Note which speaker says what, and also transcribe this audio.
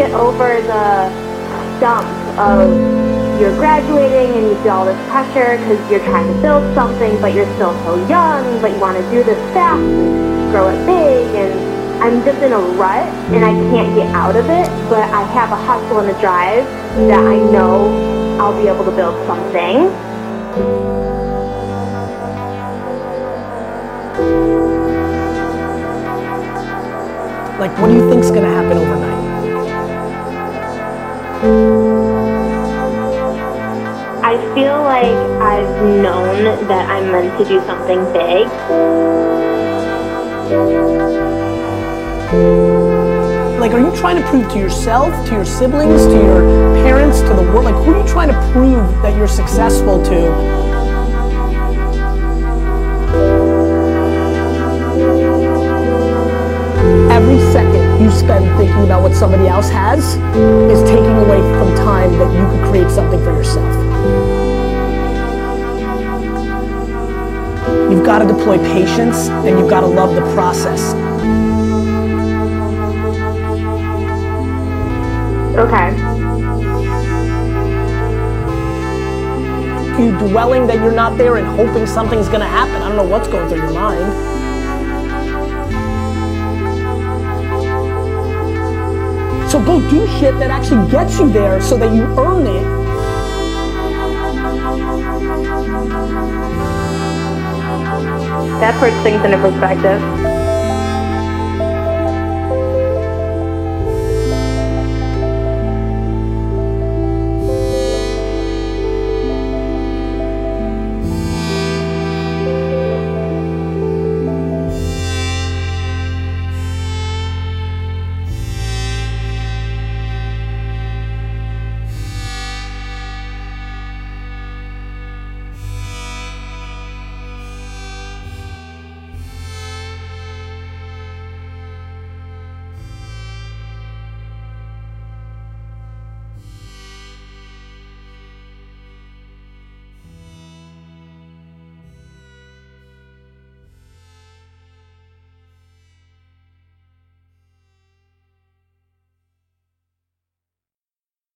Speaker 1: over the dump of you're graduating and you feel all this pressure because you're trying to build something, but you're still so young, but you want to do this fast and grow it big, and I'm just in a rut and I can't get out of it, but I have a hustle and a drive that I know I'll be able to build something.
Speaker 2: Like, what do you think's gonna happen overnight?
Speaker 1: I've known that I'm meant to do something big.
Speaker 2: Like, are you trying to prove to yourself, to your siblings, to your parents, to the world? Like, who are you trying to prove that you're successful to? every second you spend thinking about what somebody else has is taking away from time that you could create something for yourself. You've got to deploy patience and you've got to love the process.
Speaker 1: Okay.
Speaker 2: You dwelling that you're not there and hoping something's gonna happen. I don't know what's going through your mind. So go do shit that actually gets you there so that you earn it.
Speaker 1: That puts things into perspective.